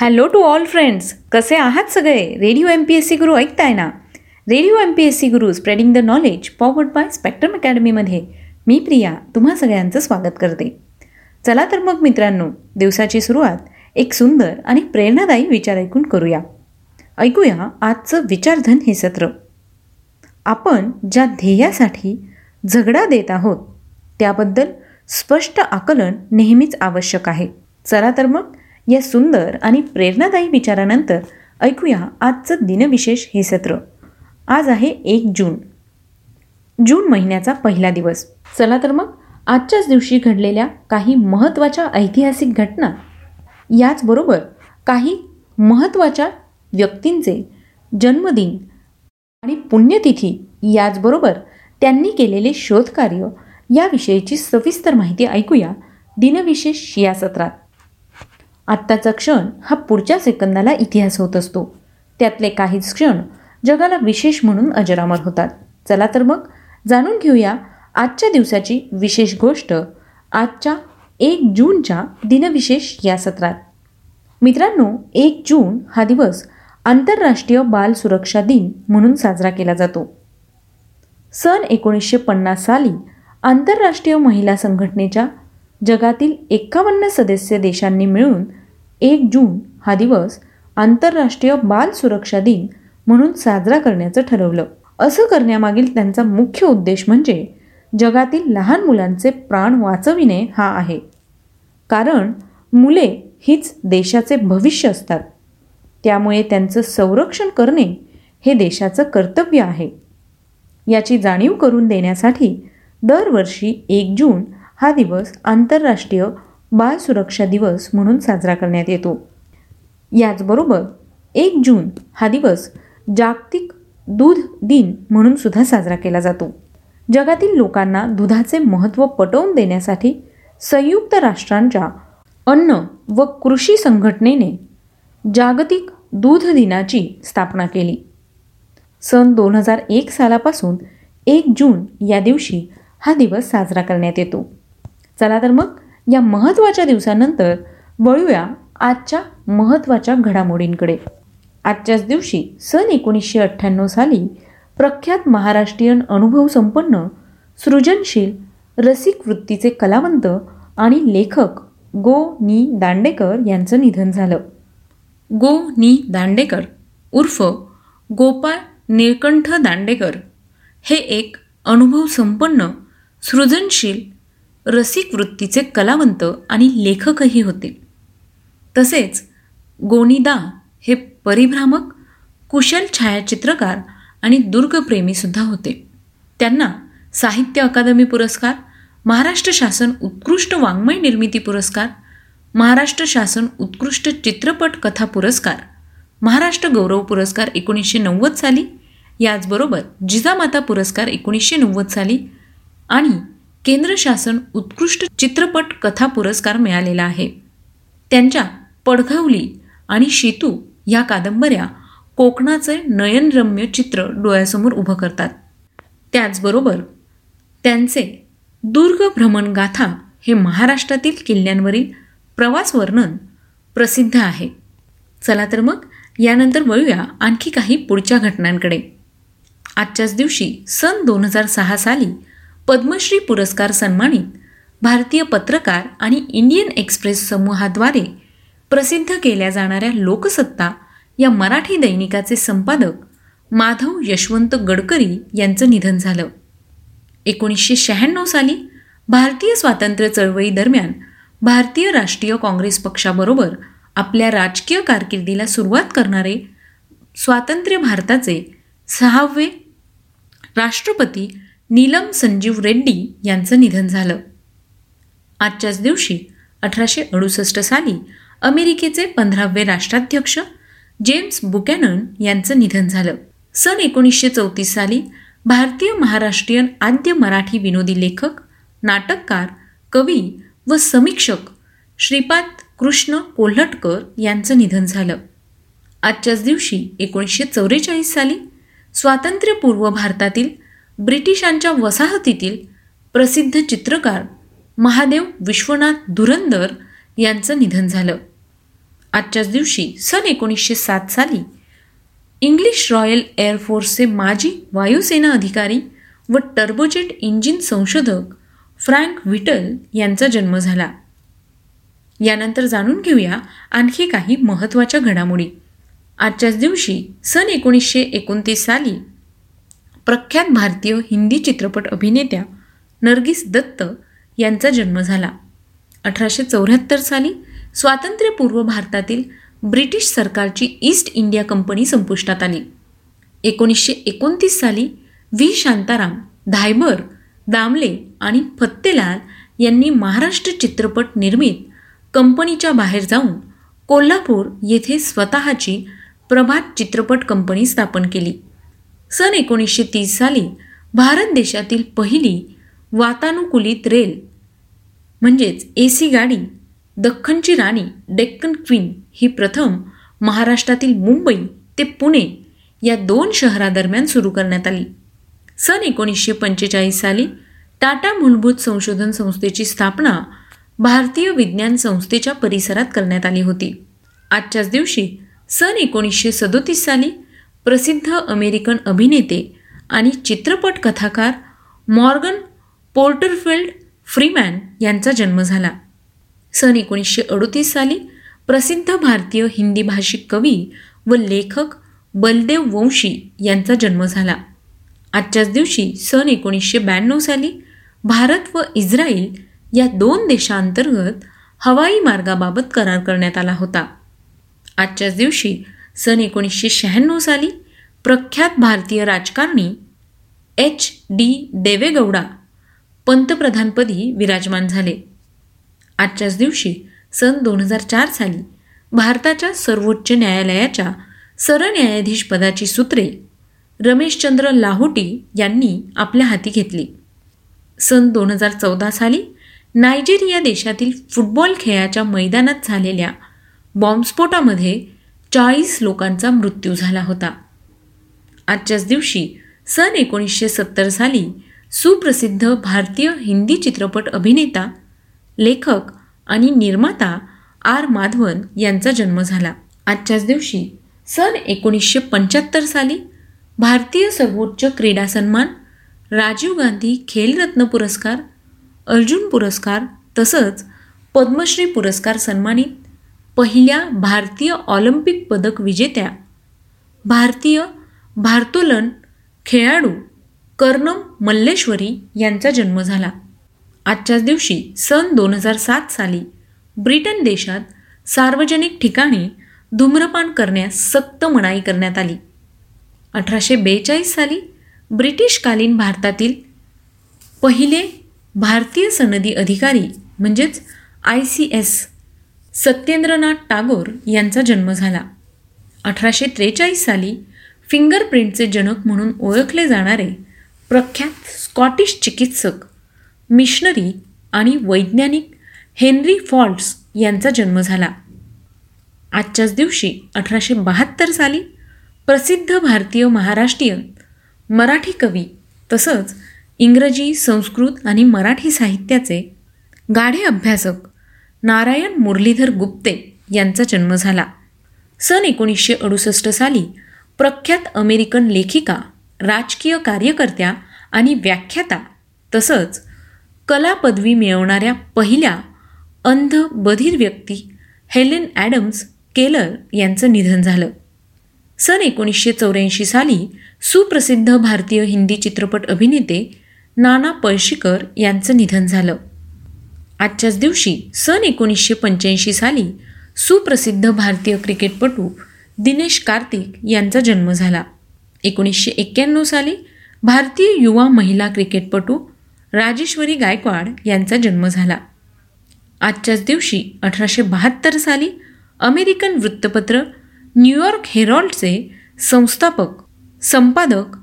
Hello to all friends कसे आहात सगळे? Radio M P S C Guru ऐकताय ना? Radio M P S C Guru spreading the knowledge powered by Spectrum अकॅडमीमध्ये मी प्रिया तुम्हा सगळ्यांचं स्वागत करते. चला तर मग मित्रांनो दिवसाची सुरुवात एक सुंदर आणि प्रेरणादायी विचार ऐकून करूया. ऐकूया आजचं विचारधन हे सत्र. आपण ज्या ध्येयासाठी झगडा देत आहोत त्याबद्दल स्पष्ट आकलन नेहमीच आवश्यक आहे. चला तर मग या सुंदर आणि प्रेरणादायी विचारानंतर ऐकूया आजचं दिनविशेष हे सत्र. आज आहे एक जून. जून महिन्याचा पहिला दिवस. चला तर मग आजच्याच दिवशी घडलेल्या काही महत्त्वाच्या ऐतिहासिक घटना याचबरोबर काही महत्त्वाच्या व्यक्तींचे जन्मदिन आणि पुण्यतिथी याचबरोबर त्यांनी केलेले शोधकार्य याविषयीची सविस्तर माहिती ऐकूया दिनविशेष या सत्रात. आत्ताचा क्षण हा पुढच्या सेकंदाला इतिहास होत असतो. त्यातले काहीच क्षण जगाला विशेष म्हणून अजरामर होतात. चला तर मग जाणून घेऊया आजच्या दिवसाची विशेष गोष्ट आजच्या एक जूनच्या दिनविशेष या सत्रात. मित्रांनो एक जून हा दिवस आंतरराष्ट्रीय बाल सुरक्षा दिन म्हणून साजरा केला जातो. सन एकोणीसशे पन्नास साली आंतरराष्ट्रीय महिला संघटनेच्या जगातील एक्कावन्न सदस्य देशांनी मिळून एक जून हा दिवस आंतरराष्ट्रीय बाल सुरक्षा दिन म्हणून साजरा करण्याचं ठरवलं. असं करण्यामागील त्यांचा मुख्य उद्देश म्हणजे जगातील लहान मुलांचे प्राण वाचविणे हा आहे. कारण मुले हीच देशाचे भविष्य असतात. त्यामुळे त्यांचं संरक्षण करणे हे देशाचं कर्तव्य आहे. याची जाणीव करून देण्यासाठी दरवर्षी एक जून हा दिवस आंतरराष्ट्रीय बाल सुरक्षा दिवस म्हणून साजरा करण्यात येतो. याचबरोबर एक जून हा दिवस जागतिक दूध दिन म्हणून सुद्धा साजरा केला जातो. जगातील लोकांना दुधाचे महत्त्व पटवून देण्यासाठी संयुक्त राष्ट्रांच्या अन्न व कृषी संघटनेने जागतिक दूध दिनाची स्थापना केली. सन दोन हजार एक सालापासून एक जून या दिवशी हा दिवस साजरा करण्यात येतो. चला तर मग या महत्त्वाच्या दिवसानंतर वळूया आजच्या महत्त्वाच्या घडामोडींकडे. आजच्याच दिवशी सन एकोणीसशे अठ्ठ्याण्णव साली प्रख्यात महाराष्ट्रीयन अनुभव संपन्न सृजनशील रसिक वृत्तीचे कलावंत आणि लेखक गो नी दांडेकर यांचं निधन झालं. गो नी दांडेकर उर्फ गोपाळ निळकंठ दांडेकर हे एक अनुभव संपन्न सृजनशील रसिक वृत्तीचे कलावंत आणि लेखकही होते. तसेच गोनीदा हे परिभ्रामक कुशल छायाचित्रकार आणि दुर्गप्रेमीसुद्धा होते. त्यांना साहित्य अकादमी पुरस्कार महाराष्ट्र शासन उत्कृष्ट वाङ्मय निर्मिती पुरस्कार महाराष्ट्र शासन उत्कृष्ट चित्रपट कथा पुरस्कार महाराष्ट्र गौरव पुरस्कार एकोणीसशे नव्वद साली याचबरोबर जिजामाता पुरस्कार एकोणीसशे नव्वद साली आणि केंद्र शासन उत्कृष्ट चित्रपट कथा पुरस्कार मिळालेला आहे. त्यांच्या पडघावली आणि शेतू या कादंबऱ्या कोकणाचे नयनरम्य चित्र डोळ्यासमोर उभं करतात. त्याचबरोबर त्यांचे दुर्ग भ्रमण गाथा हे महाराष्ट्रातील किल्ल्यांवरील प्रवास वर्णन प्रसिद्ध आहे. चला तर मग यानंतर वळूया आणखी काही पुढच्या घटनांकडे. आजच्याच दिवशी सन दोन हजार सहा साली पद्मश्री पुरस्कार सन्मानित भारतीय पत्रकार आणि इंडियन एक्सप्रेस समूहाद्वारे प्रसिद्ध केल्या जाणाऱ्या लोकसत्ता या मराठी दैनिकाचे संपादक माधव यशवंत गडकरी यांचं निधन झालं. एकोणीसशे शहाण्णव साली भारतीय स्वातंत्र्य चळवळीदरम्यान भारतीय राष्ट्रीय काँग्रेस पक्षाबरोबर आपल्या राजकीय कारकिर्दीला सुरुवात करणारे स्वातंत्र्य भारताचे सहावे राष्ट्रपती नीलम संजीव रेड्डी यांचं निधन झालं. आजच्याच दिवशी अठराशे अडुसष्ट साली अमेरिकेचे पंधरावे राष्ट्राध्यक्ष जेम्स बुकॅनन यांचं निधन झालं. सन एकोणीसशे चौतीस साली भारतीय महाराष्ट्रीयन आद्य मराठी विनोदी लेखक नाटककार कवी व समीक्षक श्रीपाद कृष्ण कोल्हटकर यांचं निधन झालं. आजच्याच दिवशी एकोणीसशे चौवेचाळीस साली स्वातंत्र्यपूर्व भारतातील ब्रिटिशांच्या वसाहतीतील प्रसिद्ध चित्रकार महादेव विश्वनाथ धुरंदर यांचं निधन झालं. आजच्याच दिवशी सन एकोणीसशे सात साली इंग्लिश रॉयल एअरफोर्सचे माजी वायुसेना अधिकारी व टर्बोजेट इंजिन संशोधक फ्रँक विटल यांचा जन्म झाला. यानंतर जाणून घेऊया आणखी काही महत्त्वाच्या घडामोडी. आजच्याच दिवशी सन एकोणीसशे एकोणतीस साली प्रख्यात भारतीय हिंदी चित्रपट अभिनेत्या नर्गिस दत्त यांचा जन्म झाला. अठराशे चौऱ्याहत्तर साली स्वातंत्र्यपूर्व भारतातील ब्रिटिश सरकारची ईस्ट इंडिया कंपनी संपुष्टात आली. एकोणीसशे एकोणतीस साली व्ही. शांताराम धायबर दामले आणि फत्तेलाल यांनी महाराष्ट्र चित्रपट निर्मित कंपनीच्या बाहेर जाऊन कोल्हापूर येथे स्वतःची प्रभात चित्रपट कंपनी स्थापन केली. सन एकोणीसशे तीस साली भारत देशातील पहिली वातानुकूलित रेल म्हणजेच ए सी गाडी दख्खनची राणी डेक्कन क्वीन ही प्रथम महाराष्ट्रातील मुंबई ते पुणे या दोन शहरादरम्यान सुरू करण्यात आली. सन एकोणीसशे पंचेचाळीस साली टाटा मूलभूत संशोधन संस्थेची स्थापना भारतीय विज्ञान संस्थेच्या परिसरात करण्यात आली होती. आजच्याच दिवशी सन एकोणीसशे सदोतीस साली प्रसिद्ध अमेरिकन अभिनेते आणि चित्रपट कथाकार मॉर्गन पोर्टरफिल्ड फ्रीमॅन यांचा जन्म झाला. सन एकोणीसशे अडोतीस साली प्रसिद्ध भारतीय हिंदी भाषिक कवी व लेखक बलदेव वंशी यांचा जन्म झाला. आजच्याच दिवशी सन एकोणीसशे ब्याण्णव साली भारत व इस्रायल या दोन देशांतर्गत हवाई मार्गाबाबत करार करण्यात आला होता. आजच्याच दिवशी सन एकोणीसशे शहाण्णव साली प्रख्यात भारतीय राजकारणी एच डी देवेगौडा पंतप्रधानपदी विराजमान झाले. आजच्याच दिवशी सन दोन हजार चार साली भारताच्या सर्वोच्च न्यायालयाच्या सरन्यायाधीश पदाची सूत्रे रमेशचंद्र लाहोटी यांनी आपल्या हाती घेतली. सन दोन हजार चौदा साली नायजेरिया देशातील फुटबॉल खेळाच्या मैदानात झालेल्या बॉम्बस्फोटामध्ये चाळीस लोकांचा मृत्यू झाला होता. आजच्याच दिवशी सन एकोणीसशे सत्तर साली सुप्रसिद्ध भारतीय हिंदी चित्रपट अभिनेता लेखक आणि निर्माता आर माधवन यांचा जन्म झाला. आजच्याच दिवशी सन एकोणीसशे पंच्याहत्तर साली भारतीय सर्वोच्च क्रीडा सन्मान राजीव गांधी खेलरत्न पुरस्कार अर्जुन पुरस्कार तसंच पद्मश्री पुरस्कार सन्मानित पहिल्या भारतीय ऑलिम्पिक पदक विजेत्या भारतीय भारोत्तोलन खेळाडू कर्णम मल्लेश्वरी यांचा जन्म झाला. आजच्याच दिवशी सन दोन हजार सात साली ब्रिटन देशात सार्वजनिक ठिकाणी धूम्रपान करण्यास सक्त मनाई करण्यात आली. अठराशे बेचाळीस साली ब्रिटिशकालीन भारतातील पहिले भारतीय सनदी अधिकारी म्हणजेच I C S Satyendranath Tagore यांचा जन्म झाला. अठराशे त्रेचाळीस साली फिंगरप्रिंटचे जनक म्हणून ओळखले जाणारे प्रख्यात स्कॉटिश चिकित्सक मिशनरी आणि वैज्ञानिक हेनरी फॉल्ट्स यांचा जन्म झाला. आजच्याच दिवशी अठराशे बहात्तर साली प्रसिद्ध भारतीय महाराष्ट्रीयन मराठी कवी तसंच इंग्रजी संस्कृत आणि मराठी साहित्याचे गाढे अभ्यासक नारायण मुरलीधर गुप्ते यांचा जन्म झाला. सन एकोणीसशे अडुसष्ट साली प्रख्यात अमेरिकन लेखिका राजकीय कार्यकर्त्या आणि व्याख्याता तसंच कला पदवी मिळवणाऱ्या पहिल्या अंध बधीर व्यक्ती हेलेन ॲडम्स केलर यांचं निधन झालं. सन एकोणीसशे चौऱ्याऐंशी साली सुप्रसिद्ध भारतीय हिंदी चित्रपट अभिनेते नाना पळशीकर यांचं निधन झालं. आजच्याच दिवशी सन एकोणीसशे पंच्याऐंशी साली सुप्रसिद्ध भारतीय क्रिकेटपटू दिनेश कार्तिक यांचा जन्म झाला. एकोणीसशे एक्क्याण्णव साली भारतीय युवा महिला क्रिकेटपटू राजेश्वरी गायकवाड यांचा जन्म झाला. आजच्याच दिवशी अठराशे बहात्तर साली अमेरिकन वृत्तपत्र न्यूयॉर्क हेरॉल्डचे संस्थापक संपादक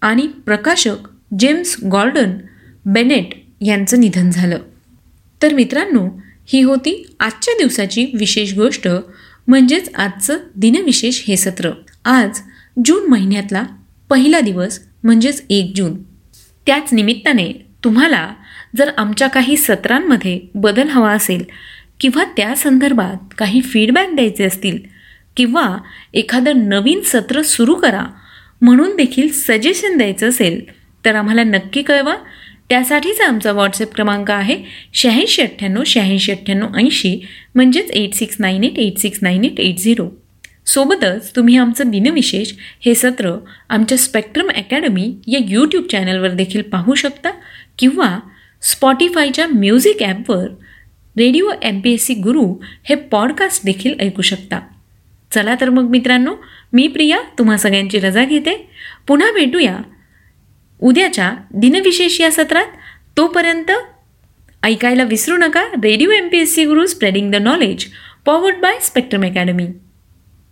आणि प्रकाशक जेम्स गॉर्डन बेनेट यांचं निधन झालं. तर मित्रांनो ही होती आजच्या दिवसाची विशेष गोष्ट म्हणजेच आजचं दिनविशेष हे सत्र. आज जून महिन्यातला पहिला दिवस म्हणजेच एक जून. त्याच निमित्ताने तुम्हाला जर आमच्या काही सत्रांमध्ये बदल हवा असेल किंवा त्या संदर्भात काही फीडबॅक द्यायचे असतील किंवा एखादं नवीन सत्र सुरू करा म्हणून देखील सजेशन द्यायचं असेल तर आम्हाला नक्की कळवा. त्यासाठीचा आमचा व्हॉट्सअप क्रमांक आहे शहाऐंशी अठ्ठ्याण्णव शहाऐंशी अठ्ठ्याण्णव ऐंशी म्हणजेच eight six nine eight eight six nine eight eight zero सोबतच तुम्ही आमचं दिनविशेष हे सत्र आमच्या स्पेक्ट्रम अकॅडमी या यूट्यूब चॅनलवर देखील पाहू शकता किंवा स्पॉटीफायच्या म्युझिक ॲपवर radio M P S C Guru हे पॉडकास्ट देखील ऐकू शकता. चला तर मग मित्रांनो मी प्रिया तुम्हा सगळ्यांची रजा घेते. पुन्हा भेटूया उद्याच्या दिनविशेष या सत्रात तोपर्यंत ऐकायला विसरू नका radio M P S C Guru spreading the knowledge powered by Spectrum Academy